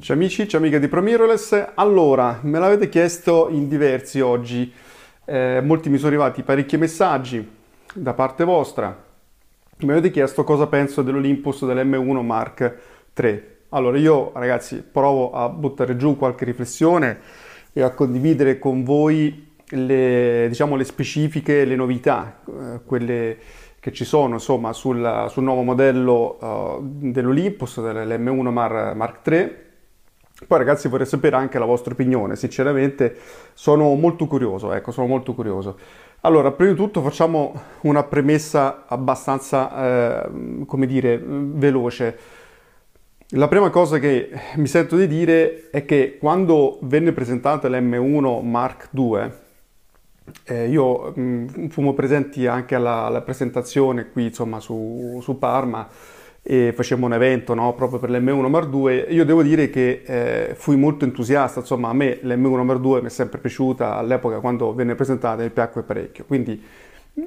Ciao amici, ciao amiche di ProMirrorless. Allora, me l'avete chiesto in diversi oggi, eh, molti mi sono arrivati parecchi messaggi da parte vostra. Mi avete chiesto cosa penso dell'Olympus dell'M1 Mark III. Allora, io ragazzi provo a buttare giù qualche riflessione e a condividere con voi le, diciamo, le specifiche, le novità, eh, quelle che ci sono insomma sul, sul nuovo modello uh, dell'Olympus, dell'M1 Mar, Mark III. Poi ragazzi vorrei sapere anche la vostra opinione, sinceramente sono molto curioso, ecco, sono molto curioso. Allora, prima di tutto facciamo una premessa abbastanza, eh, come dire, veloce. La prima cosa che mi sento di dire è che quando venne presentata l'M1 Mark II, eh, io mh, fummo presenti anche alla, alla, presentazione qui insomma su, su Parma e facemmo un evento no, proprio per l'M1 Mark II. Io devo dire che eh, fui molto entusiasta, insomma a me l'M1 Mark II mi è sempre piaciuta all'epoca quando venne presentata, mi piacque parecchio. Quindi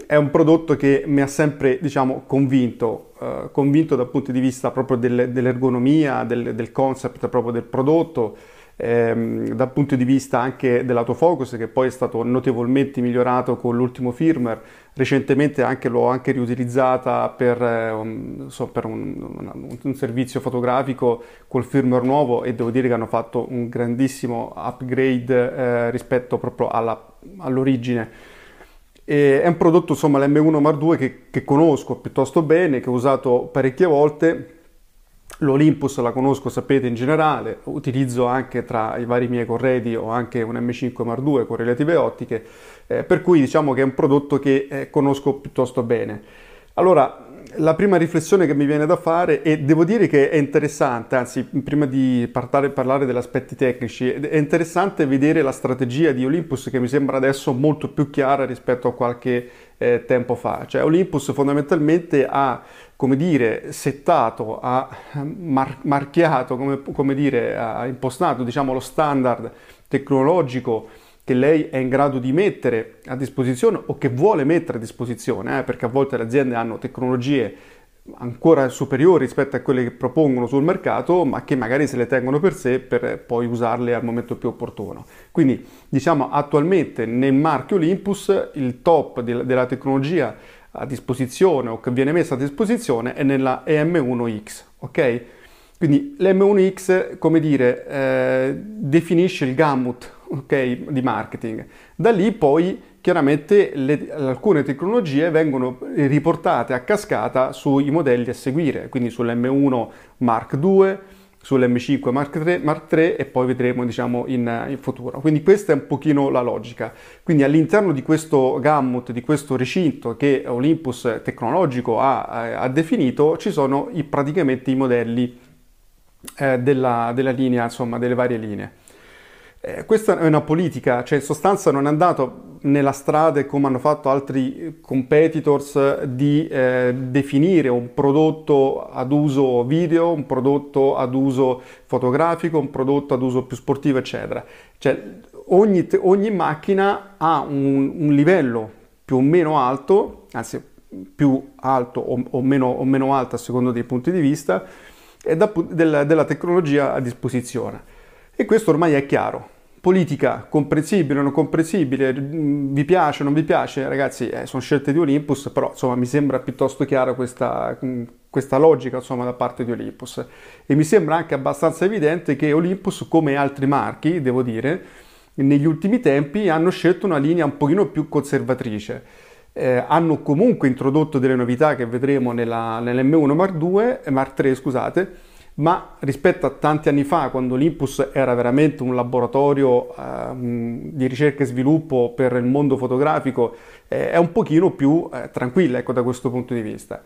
è un prodotto che mi ha sempre diciamo, convinto, eh, convinto dal punto di vista proprio del, dell'ergonomia, del, del, concept proprio del prodotto, ehm, dal punto di vista anche dell'autofocus che poi è stato notevolmente migliorato con l'ultimo firmware. Recentemente anche, l'ho anche riutilizzata per, eh, un, so, per un, un, un, servizio fotografico col firmware nuovo e devo dire che hanno fatto un grandissimo upgrade eh, rispetto proprio alla, all'origine e è un prodotto, insomma, l'M1 Mark II che, che conosco piuttosto bene, che ho usato parecchie volte. L'Olympus la conosco, sapete, in generale, utilizzo anche tra i vari miei corredi, ho anche un M5 Mark II con relative ottiche, eh, per cui diciamo che è un prodotto che eh, conosco piuttosto bene. Allora, la prima riflessione che mi viene da fare, e devo dire che è interessante, anzi prima di parlare, parlare degli aspetti tecnici, è interessante vedere la strategia di Olympus che mi sembra adesso molto più chiara rispetto a qualche eh, tempo fa. Cioè Olympus fondamentalmente ha, come dire, settato, ha mar- marchiato, come, come dire, ha impostato diciamo, lo standard tecnologico che lei è in grado di mettere a disposizione o che vuole mettere a disposizione, eh, perché a volte le aziende hanno tecnologie ancora superiori rispetto a quelle che propongono sul mercato, ma che magari se le tengono per sé per poi usarle al momento più opportuno. Quindi diciamo attualmente nel marchio Olympus il top della tecnologia a disposizione o che viene messa a disposizione è nella EM1X, ok? Quindi l'M1X, come dire, eh, definisce il gamut okay, di marketing. Da lì poi chiaramente le, alcune tecnologie vengono riportate a cascata sui modelli a seguire, quindi sull'M1 Mark II, sull'M5 Mark III, Mark III e poi vedremo diciamo, in, in, futuro. Quindi questa è un pochino la logica. Quindi all'interno di questo gamut, di questo recinto che Olympus tecnologico ha, ha definito, ci sono i, praticamente i modelli eh, della, della linea, insomma, delle varie linee. Eh, questa è una politica, cioè in sostanza non è andato nella strada come hanno fatto altri competitors di eh, definire un prodotto ad uso video, un prodotto ad uso fotografico, un prodotto ad uso più sportivo, eccetera. Cioè ogni, ogni macchina ha un, un, livello più o meno alto, anzi più alto o, o, meno, o meno alto a seconda dei punti di vista, da, della, della tecnologia a disposizione. E questo ormai è chiaro. Politica comprensibile o non comprensibile, mm, vi piace o non vi piace, ragazzi, eh, sono scelte di Olympus, però insomma mi sembra piuttosto chiara questa, mm, questa logica insomma, da parte di Olympus. E mi sembra anche abbastanza evidente che Olympus, come altri marchi, devo dire, negli ultimi tempi hanno scelto una linea un pochino più conservatrice eh, hanno comunque introdotto delle novità che vedremo nella, nell'M1 Mark II, eh, Mark III, scusate, ma rispetto a tanti anni fa, quando l'Impus era veramente un laboratorio eh, di ricerca e sviluppo per il mondo fotografico, eh, è un pochino più eh, tranquilla ecco, da questo punto di vista.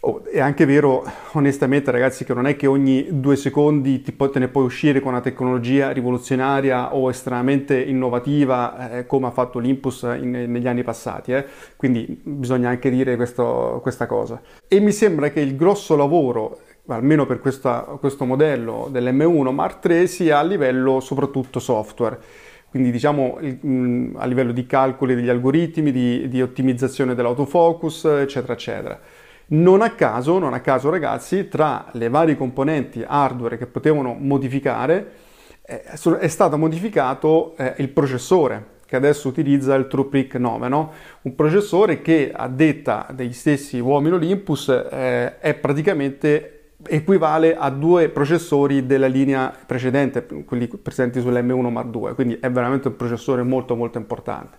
Oh, è anche vero, onestamente, ragazzi, che non è che ogni due secondi po- te ne puoi uscire con una tecnologia rivoluzionaria o estremamente innovativa eh, come ha fatto l'Impus in, negli anni passati. Eh? Quindi bisogna anche dire questo, questa cosa. E mi sembra che il grosso lavoro almeno per questa, questo modello dell'M1 Mark III sia a livello soprattutto software quindi diciamo a livello di calcoli degli algoritmi, di, di ottimizzazione dell'autofocus, eccetera, eccetera. Non a caso, non a caso ragazzi, tra le varie componenti hardware che potevano modificare, eh, è stato modificato eh, il processore che adesso utilizza il TruePic 9, no? un processore che a detta degli stessi uomini Olympus eh, è praticamente equivale a due processori della linea precedente, quelli presenti sull'M1 Mark II, quindi è veramente un processore molto molto importante.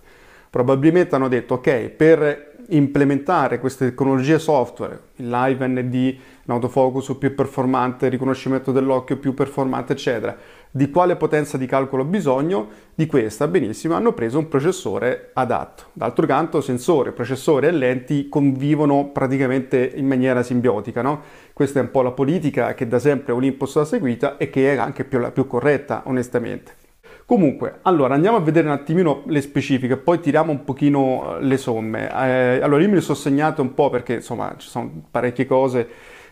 Probabilmente hanno detto ok, per implementare queste tecnologie software, il live ND, un autofocus più performante, il riconoscimento dell'occhio più performante, eccetera, di quale potenza di calcolo ho bisogno? Di questa, benissimo, hanno preso un processore adatto. D'altro canto, sensore, processore e lenti convivono praticamente in maniera simbiotica, no? Questa è un po' la politica che da sempre Olympus ha seguita e che è anche più, la più corretta, onestamente. Comunque, allora andiamo a vedere un attimino le specifiche, poi tiriamo un pochino eh, le somme. Eh, allora io me le sono segnate un po' perché insomma ci sono parecchie cose.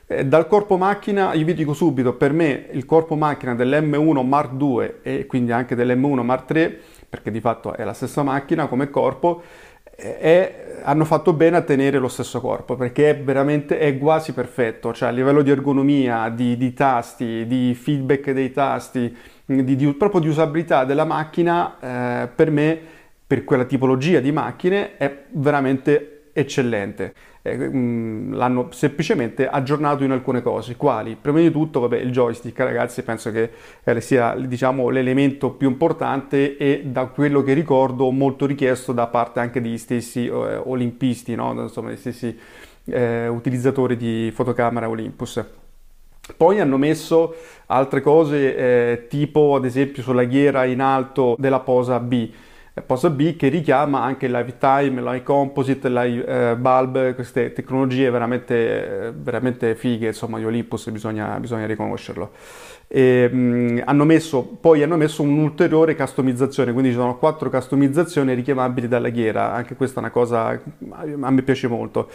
Eh, dal corpo macchina, io vi dico subito, per me il corpo macchina dell'M1 Mark II e quindi anche dell'M1 Mark III, perché di fatto è la stessa macchina come corpo, eh, è, hanno fatto bene a tenere lo stesso corpo perché è veramente è quasi perfetto, cioè a livello di ergonomia, di, di tasti, di feedback dei tasti, di, di, proprio di usabilità della macchina, eh, per me, per quella tipologia di macchine, è veramente eccellente. Eh, mm, l'hanno semplicemente aggiornato in alcune cose, quali? Prima di tutto, vabbè, il joystick, ragazzi, penso che eh, sia diciamo, l'elemento più importante e da quello che ricordo molto richiesto da parte anche degli stessi eh, olimpisti, no? Insomma, degli stessi eh, utilizzatori di fotocamera Olympus. Poi hanno messo altre cose eh, tipo ad esempio sulla ghiera in alto della posa B, posa B che richiama anche lifetime, l'eye composite, l'eye eh, bulb, queste tecnologie veramente, veramente fighe, insomma di Olympus bisogna, bisogna riconoscerlo. E, mh, mm, hanno messo, poi hanno messo un'ulteriore customizzazione, quindi ci sono quattro customizzazioni richiamabili dalla ghiera, anche questa è una cosa a me piace molto.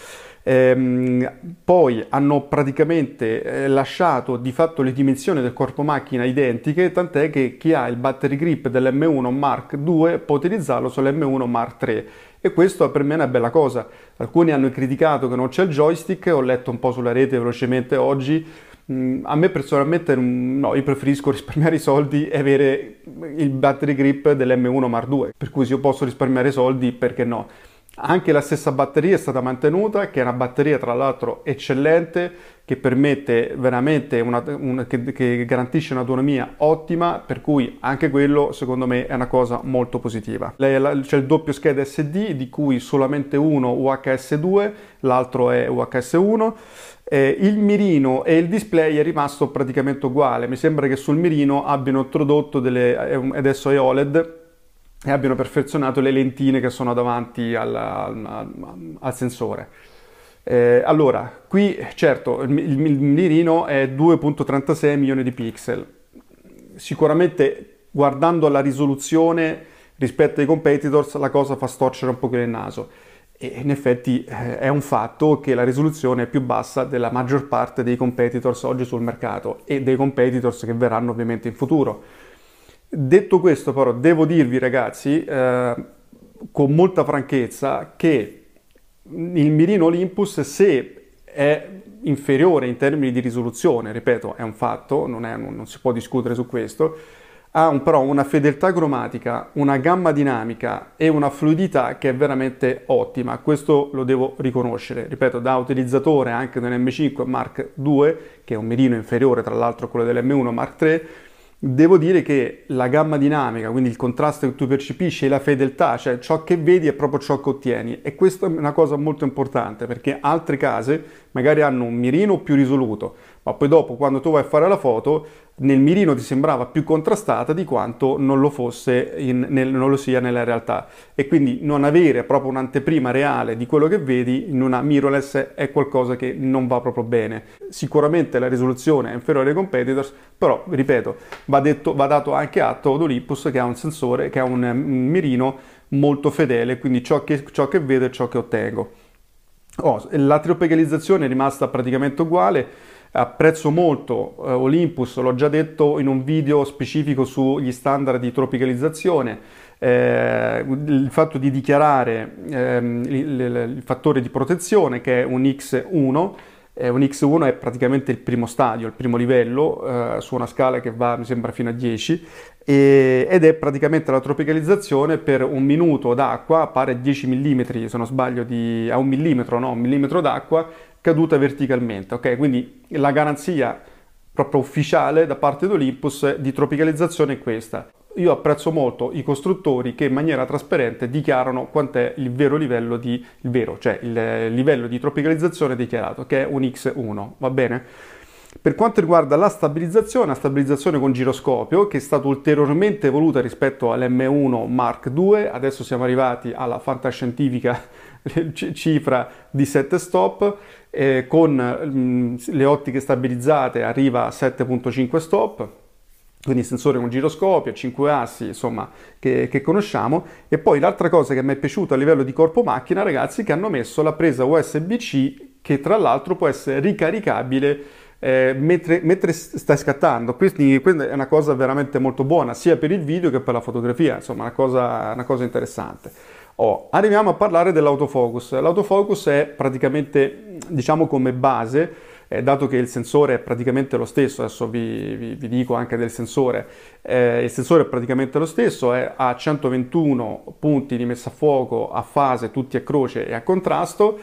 Ehm, poi hanno praticamente eh, lasciato di fatto le dimensioni del corpo macchina identiche, tant'è che chi ha il battery grip dell'M1 Mark II può utilizzarlo sull'M1 Mark III e questo per me è una bella cosa. Alcuni hanno criticato che non c'è il joystick, ho letto un po' sulla rete velocemente oggi, mm, a me personalmente no, io preferisco risparmiare i soldi e avere il battery grip dell'M1 Mark II, per cui se io posso risparmiare soldi perché no? Anche la stessa batteria è stata mantenuta, che è una batteria tra l'altro eccellente, che permette veramente una, una, che, che garantisce un'autonomia ottima, per cui anche quello secondo me è una cosa molto positiva. C'è il doppio scheda SD, di cui solamente uno UHS2, l'altro è UHS1. Eh, il mirino e il display è rimasto praticamente uguale. Mi sembra che sul mirino abbiano introdotto delle, adesso è OLED, e abbiano perfezionato le lentine che sono davanti al, al, al sensore. Eh, allora, qui certo il, il, mirino è 2.36 milioni di pixel. Sicuramente guardando la risoluzione rispetto ai competitors la cosa fa storcere un pochino il naso. E in effetti eh, è un fatto che la risoluzione è più bassa della maggior parte dei competitors oggi sul mercato e dei competitors che verranno ovviamente in futuro. Detto questo però devo dirvi ragazzi eh, con molta franchezza che il mirino Olympus se è inferiore in termini di risoluzione, ripeto è un fatto, non, è, non si può discutere su questo, ha un, però una fedeltà cromatica, una gamma dinamica e una fluidità che è veramente ottima, questo lo devo riconoscere, ripeto da utilizzatore anche dell'M5 Mark II, che è un mirino inferiore tra l'altro a quello dell'M1 Mark III, Devo dire che la gamma dinamica, quindi il contrasto che tu percepisci e la fedeltà, cioè ciò che vedi è proprio ciò che ottieni. E questa è una cosa molto importante perché altre case magari hanno un mirino più risoluto, ma poi dopo quando tu vai a fare la foto nel mirino ti sembrava più contrastata di quanto non lo fosse, in, nel, non lo sia nella realtà. E quindi non avere proprio un'anteprima reale di quello che vedi in una mirrorless è qualcosa che non va proprio bene. Sicuramente la risoluzione è inferiore ai competitors, però, ripeto, va, detto, va dato anche atto ad Olympus che ha un sensore, che ha un, un mirino molto fedele, quindi ciò che, ciò che vedo è ciò che ottengo. Oh, la tropicalizzazione è rimasta praticamente uguale, apprezzo molto eh, Olympus, l'ho già detto in un video specifico sugli standard di tropicalizzazione, eh, il fatto di dichiarare eh, il, il, fattore di protezione che è un X1, eh, un X1 è praticamente il primo stadio, il primo livello eh, su una scala che va mi sembra fino a 10 e, ed è praticamente la tropicalizzazione per un minuto d'acqua, pare 10 mm se non sbaglio, di, a un millimetro, no, un millimetro d'acqua caduta verticalmente, ok? Quindi la garanzia proprio ufficiale da parte di Olympus di tropicalizzazione è questa. Io apprezzo molto i costruttori che in maniera trasparente dichiarano quant'è il vero livello di, il vero, cioè il livello di tropicalizzazione dichiarato, che è un X1, va bene? Per quanto riguarda la stabilizzazione, la stabilizzazione con giroscopio, che è stata ulteriormente evoluta rispetto all'M1 Mark II, adesso siamo arrivati alla fantascientifica cifra di 7 stop, eh, con mm, le ottiche stabilizzate arriva a 7.5 stop, quindi sensore con giroscopio, 5 assi, insomma, che, che, conosciamo. E poi l'altra cosa che mi è piaciuta a livello di corpo macchina, ragazzi, che hanno messo la presa USB-C, che tra l'altro può essere ricaricabile eh, mentre, mentre, stai scattando. Quindi, quindi, è una cosa veramente molto buona, sia per il video che per la fotografia, insomma, una cosa, una cosa interessante. Oh, arriviamo a parlare dell'autofocus. L'autofocus è praticamente, diciamo come base, eh, dato che il sensore è praticamente lo stesso, adesso vi, vi, vi dico anche del sensore, eh, il sensore è praticamente lo stesso, è, ha 121 punti di messa a fuoco a fase, tutti a croce e a contrasto,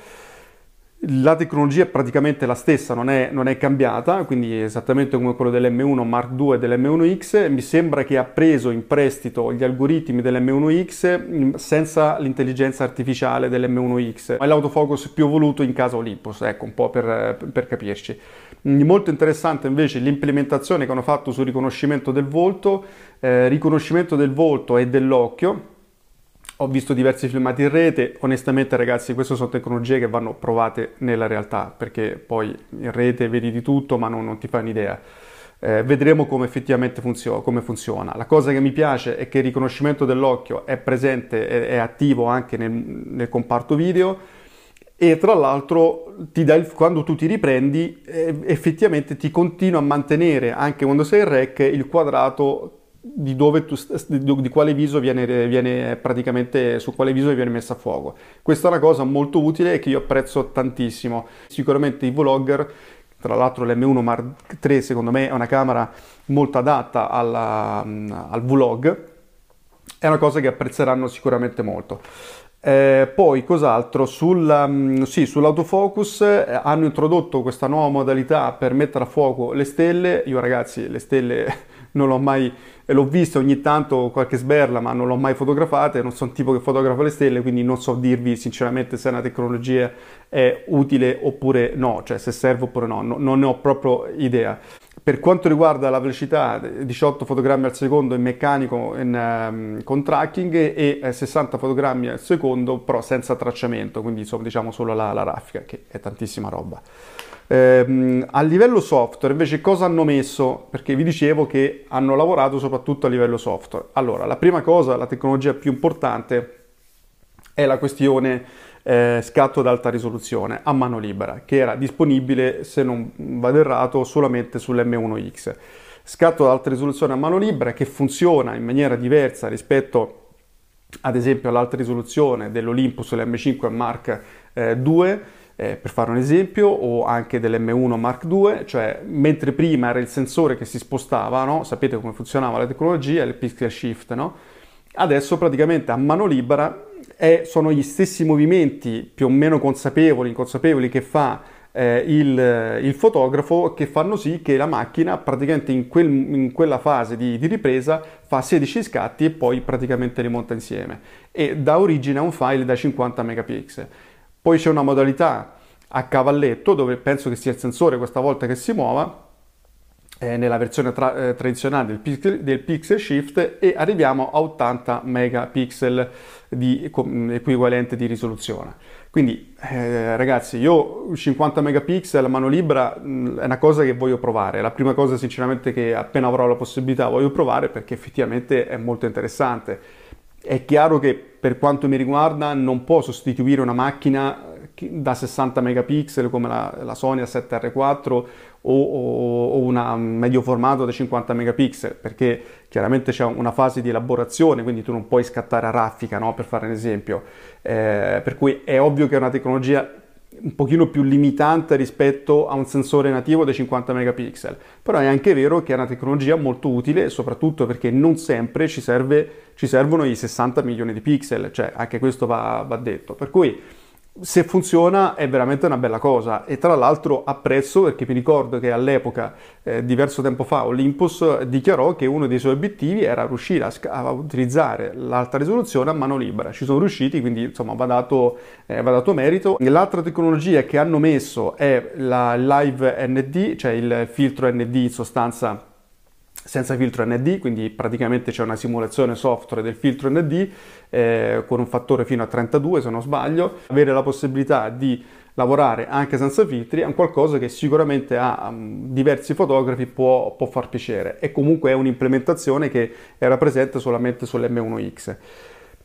la tecnologia è praticamente la stessa, non è, non è, cambiata, quindi esattamente come quello dell'M1 Mark II e dell'M1X. Mi sembra che ha preso in prestito gli algoritmi dell'M1X mm, senza l'intelligenza artificiale dell'M1X. È l'autofocus più voluto in casa Olympus, ecco, un po' per, per capirci. Mm, molto interessante invece l'implementazione che hanno fatto sul riconoscimento del volto, eh, riconoscimento del volto e dell'occhio ho visto diversi filmati in rete, onestamente ragazzi queste sono tecnologie che vanno provate nella realtà, perché poi in rete vedi di tutto ma non, non ti fai un'idea. Eh, vedremo come effettivamente funzio- come funziona. La cosa che mi piace è che il riconoscimento dell'occhio è presente, è, è attivo anche nel, nel, comparto video e tra l'altro il, quando tu ti riprendi eh, effettivamente ti continua a mantenere anche quando sei in rec il quadrato di, tu, di quale viso viene, viene, praticamente su quale viso viene messa a fuoco. Questa è una cosa molto utile e che io apprezzo tantissimo. Sicuramente i vlogger, tra l'altro l'M1 Mark III secondo me è una camera molto adatta alla, al vlog, è una cosa che apprezzeranno sicuramente molto. Eh, poi cos'altro? Sul, um, sì, sull'autofocus eh, hanno introdotto questa nuova modalità per mettere a fuoco le stelle. Io ragazzi le stelle non l'ho mai e l'ho vista ogni tanto qualche sberla, ma non l'ho mai fotografata, non sono tipo che fotografa le stelle, quindi non so dirvi sinceramente se una tecnologia è utile oppure no, cioè se serve oppure no, no non ne ho proprio idea. Per quanto riguarda la velocità, 18 fotogrammi al secondo in meccanico in, um, con tracking e 60 eh, fotogrammi al secondo però senza tracciamento, quindi insomma diciamo solo la, la raffica, che è tantissima roba. Eh, a livello software invece cosa hanno messo? Perché vi dicevo che hanno lavorato soprattutto a livello software. Allora, la prima cosa, la tecnologia più importante è la questione eh, scatto ad alta risoluzione a mano libera, che era disponibile, se non vado errato, solamente sull'M1X. Scatto ad alta risoluzione a mano libera che funziona in maniera diversa rispetto ad esempio all'alta risoluzione dell'Olympus, l'M5 Mark eh, II, eh, per fare un esempio, o anche dell'M1 Mark II, cioè mentre prima era il sensore che si spostava, no? sapete come funzionava la tecnologia, il pixel shift, no? Adesso praticamente a mano libera è, sono gli stessi movimenti più o meno consapevoli, inconsapevoli che fa eh, il, il, fotografo che fanno sì che la macchina praticamente in, quel, in quella fase di, di, ripresa fa 16 scatti e poi praticamente li monta insieme e dà origine a un file da 50 megapixel. Poi c'è una modalità a cavalletto, dove penso che sia il sensore questa volta che si muova, eh, nella versione tra- eh, tradizionale del pixel, del pixel, Shift e arriviamo a 80 megapixel di com- equivalente di risoluzione. Quindi eh, ragazzi, io 50 megapixel a mano libera mh, mm, è una cosa che voglio provare, la prima cosa sinceramente che appena avrò la possibilità voglio provare perché effettivamente è molto interessante. È chiaro che per quanto mi riguarda non può sostituire una macchina da 60 megapixel come la, la Sony A7R4 o, o, o una medio formato da 50 megapixel perché chiaramente c'è una fase di elaborazione quindi tu non puoi scattare a raffica no? per fare un esempio eh, per cui è ovvio che è una tecnologia un pochino più limitante rispetto a un sensore nativo da 50 megapixel, però è anche vero che è una tecnologia molto utile soprattutto perché non sempre ci, serve, ci servono i 60 milioni di pixel, cioè anche questo va, va detto. Per cui se funziona è veramente una bella cosa e tra l'altro apprezzo perché mi ricordo che all'epoca, eh, diverso tempo fa, Olympus dichiarò che uno dei suoi obiettivi era riuscire a, a utilizzare l'alta risoluzione a mano libera. Ci sono riusciti, quindi insomma va dato, eh, va dato merito. L'altra tecnologia che hanno messo è la Live ND, cioè il filtro ND in sostanza senza filtro ND, quindi praticamente c'è una simulazione software del filtro ND eh, con un fattore fino a 32 se non sbaglio, avere la possibilità di lavorare anche senza filtri è un qualcosa che sicuramente a um, diversi fotografi può, può, far piacere e comunque è un'implementazione che era presente solamente sull'M1X.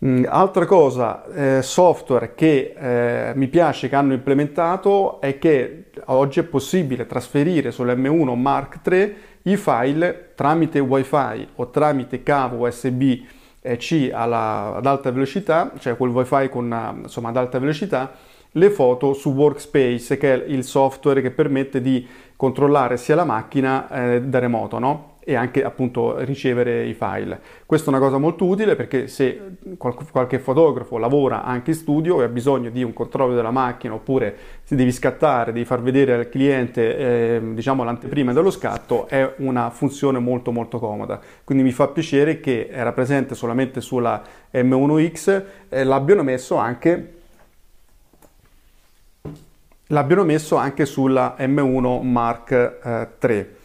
Mm, altra cosa, eh, software che eh, mi piace che hanno implementato è che oggi è possibile trasferire sull'M1 Mark III i file tramite wifi o tramite cavo USB-C alla, ad alta velocità, cioè quel wifi con, insomma, ad alta velocità, le foto su Workspace, che è il software che permette di controllare sia la macchina eh, da remoto, no? E anche appunto ricevere i file. Questa è una cosa molto utile perché se qualche fotografo lavora anche in studio e ha bisogno di un controllo della macchina oppure si devi scattare, devi far vedere al cliente eh, diciamo l'anteprima dello scatto, è una funzione molto molto comoda. Quindi mi fa piacere che era presente solamente sulla M1X eh, l'abbiano messo anche l'abbiano messo anche sulla M1 Mark eh, III.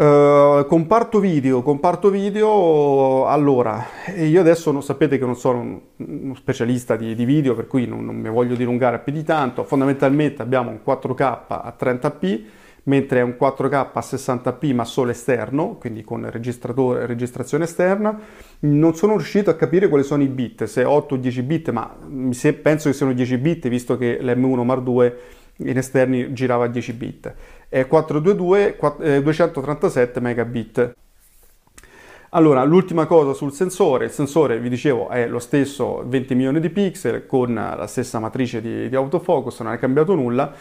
Uh, comparto video, comparto video, allora, io adesso non, sapete che non sono un, uno specialista di, di, video, per cui non, non mi voglio dilungare più di tanto, fondamentalmente abbiamo un 4K a 30p, mentre è un 4K a 60p ma solo esterno, quindi con registrazione esterna, non sono riuscito a capire quali sono i bit, se 8 o 10 bit, ma penso che siano 10 bit, visto che l'M1 Mar 2 in esterni girava a 10 bit e 422 4, 237 megabit. Allora, l'ultima cosa sul sensore, il sensore vi dicevo è lo stesso 20 milioni di pixel con la stessa matrice di, di autofocus, non è cambiato nulla.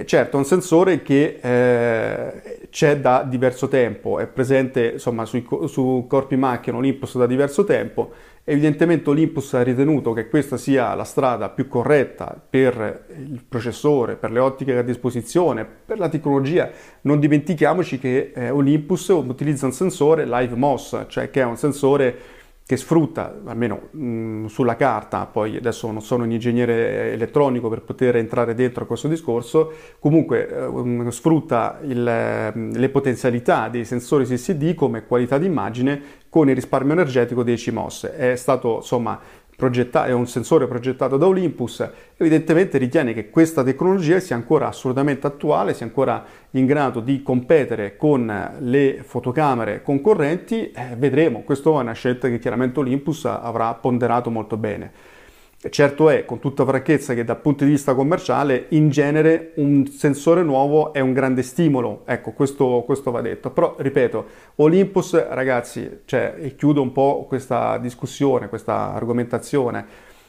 Eh, certo, è un sensore che eh, c'è da diverso tempo, è presente insomma sui, su corpi macchina Olympus da diverso tempo Evidentemente Olympus ha ritenuto che questa sia la strada più corretta per il processore, per le ottiche a disposizione, per la tecnologia. Non dimentichiamoci che eh, Olympus utilizza un sensore Live MOS, cioè che è un sensore che sfrutta, almeno mh, mm, sulla carta, poi adesso non sono un ingegnere elettronico per poter entrare dentro a questo discorso, comunque eh, sfrutta il, mm, le potenzialità dei sensori CCD come qualità d'immagine con il risparmio energetico dei CMOS. È stato insomma è un sensore progettato da Olympus, evidentemente ritiene che questa tecnologia sia ancora assolutamente attuale, sia ancora in grado di competere con le fotocamere concorrenti, eh, vedremo, questa è una scelta che chiaramente Olympus avrà ponderato molto bene. Certo è, con tutta franchezza, che dal punto di vista commerciale, in genere un sensore nuovo è un grande stimolo, ecco, questo, questo va detto. Però, ripeto, Olympus, ragazzi, cioè, e chiudo un po' questa discussione, questa argomentazione,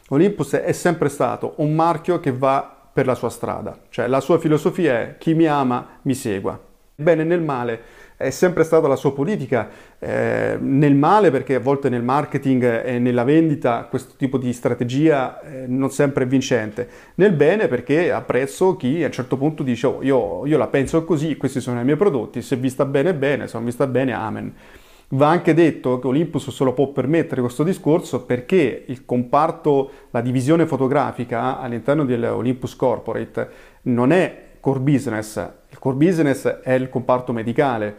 Olympus è sempre stato un marchio che va per la sua strada, cioè la sua filosofia è chi mi ama mi segua. Bene nel male, è sempre stata la sua politica, eh, nel male perché a volte nel marketing e nella vendita questo tipo di strategia eh, non sempre è vincente, nel bene perché apprezzo chi a un certo punto dice oh, io, io la penso così, questi sono i miei prodotti, se vi sta bene bene, se non vi sta bene amen. Va anche detto che Olympus se lo può permettere questo discorso perché il comparto, la divisione fotografica all'interno dell'Olympus Corporate non è core business, il core business è il comparto medicale,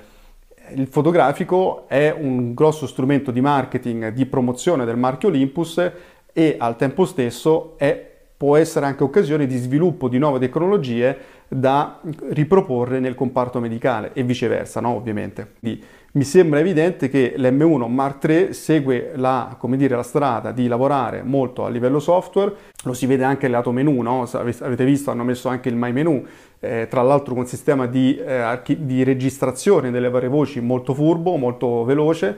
il fotografico è un grosso strumento di marketing, di promozione del marchio Olympus e al tempo stesso è, può essere anche occasione di sviluppo di nuove tecnologie da riproporre nel comparto medicale e viceversa, no? ovviamente. Quindi, mi sembra evidente che l'M1 Mark III segue la, dire, la, strada di lavorare molto a livello software, lo si vede anche nel lato menu, no? avete visto hanno messo anche il My Menu, eh, tra l'altro con un sistema di, eh, di, registrazione delle varie voci molto furbo, molto veloce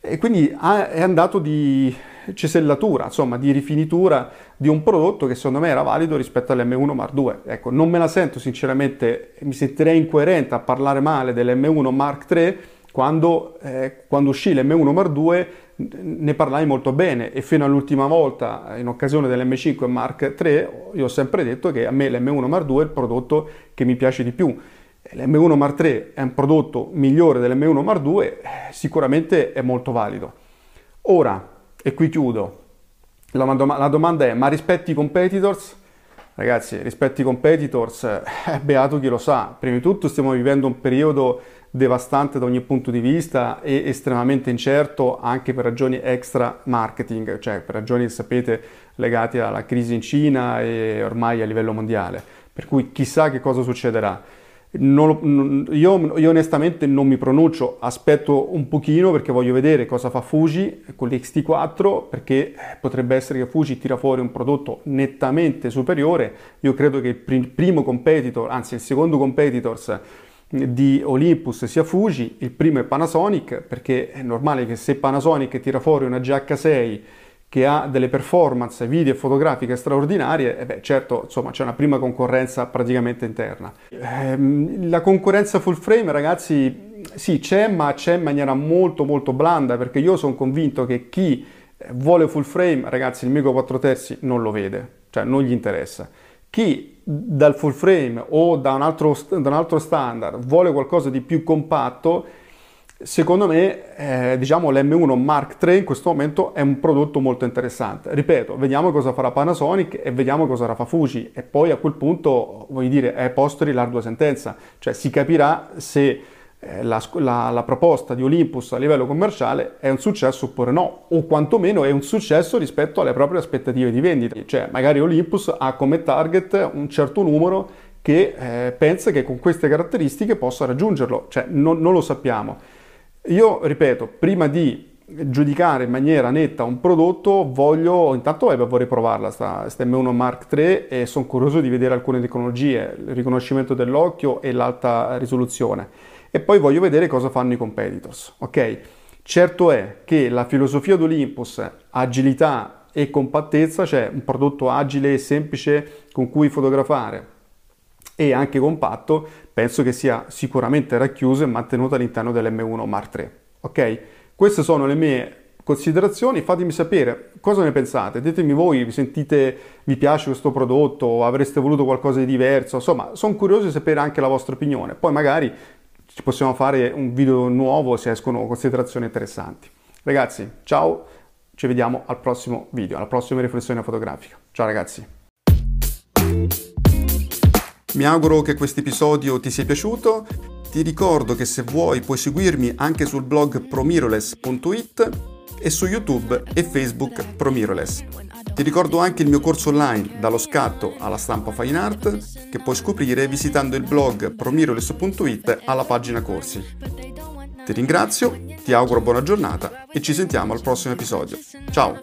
e quindi è andato di cesellatura, insomma di rifinitura di un prodotto che secondo me era valido rispetto all'M1 Mark II. Ecco, non me la sento sinceramente, mi sentirei incoerente a parlare male dell'M1 Mark III quando, eh, quando uscì l'M1 Mark II ne parlai molto bene e fino all'ultima volta in occasione dell'M5 Mark III io ho sempre detto che a me l'M1 Mark II è il prodotto che mi piace di più. L'M1 Mark III è un prodotto migliore dell'M1 Mark II, eh, sicuramente è molto valido. Ora, e qui chiudo, la, la domanda è, ma rispetti i competitors? Ragazzi, rispetti i competitors, eh, beato chi lo sa. Prima di tutto stiamo vivendo un periodo devastante da ogni punto di vista e estremamente incerto anche per ragioni extra marketing, cioè per ragioni, sapete, legate alla crisi in Cina e ormai a livello mondiale. Per cui chissà che cosa succederà. Non, io, io, onestamente non mi pronuncio, aspetto un pochino perché voglio vedere cosa fa Fuji con l'XT4 perché potrebbe essere che Fuji tira fuori un prodotto nettamente superiore. Io credo che il primo competitor, anzi il secondo competitors di Olympus sia Fuji, il primo è Panasonic perché è normale che se Panasonic tira fuori una GH6 che ha delle performance video e fotografiche straordinarie, eh beh, certo, insomma, c'è una prima concorrenza praticamente interna. Ehm, la concorrenza full frame, ragazzi, sì, c'è, ma c'è in maniera molto molto blanda, perché io sono convinto che chi vuole full frame, ragazzi, il Mico 4 terzi non lo vede, cioè non gli interessa. Chi dal full frame o da un altro, da un altro standard vuole qualcosa di più compatto, secondo me eh, diciamo l'M1 Mark III in questo momento è un prodotto molto interessante. Ripeto, vediamo cosa farà Panasonic e vediamo cosa farà Fuji e poi a quel punto, voglio dire, è postori l'ardua sentenza, cioè si capirà se la, la, la, proposta di Olympus a livello commerciale è un successo oppure no, o quantomeno è un successo rispetto alle proprie aspettative di vendita. Cioè, magari Olympus ha come target un certo numero che eh, pensa che con queste caratteristiche possa raggiungerlo, cioè non, non lo sappiamo. Io ripeto, prima di giudicare in maniera netta un prodotto, voglio intanto eh, vorrei provarla, sta, sta M1 Mark III e sono curioso di vedere alcune tecnologie, il riconoscimento dell'occhio e l'alta risoluzione e poi voglio vedere cosa fanno i competitors, ok? Certo è che la filosofia di Olympus, agilità e compattezza, cioè un prodotto agile e semplice con cui fotografare e anche compatto, penso che sia sicuramente racchiuso e mantenuto all'interno dell'M1 Mark III, ok? Queste sono le mie considerazioni, fatemi sapere cosa ne pensate, ditemi voi, vi sentite, vi piace questo prodotto, avreste voluto qualcosa di diverso, insomma, sono curioso di sapere anche la vostra opinione, poi magari ci possiamo fare un video nuovo se escono considerazioni interessanti. Ragazzi, ciao, ci vediamo al prossimo video, alla prossima riflessione fotografica. Ciao ragazzi. Mi auguro che questo episodio ti sia piaciuto. Ti ricordo che se vuoi puoi seguirmi anche sul blog promiroless.it e su YouTube e Facebook Promiroless. Ti ricordo anche il mio corso online dallo scatto alla stampa fine art che puoi scoprire visitando il blog promiroles.it alla pagina corsi. Ti ringrazio, ti auguro buona giornata e ci sentiamo al prossimo episodio. Ciao!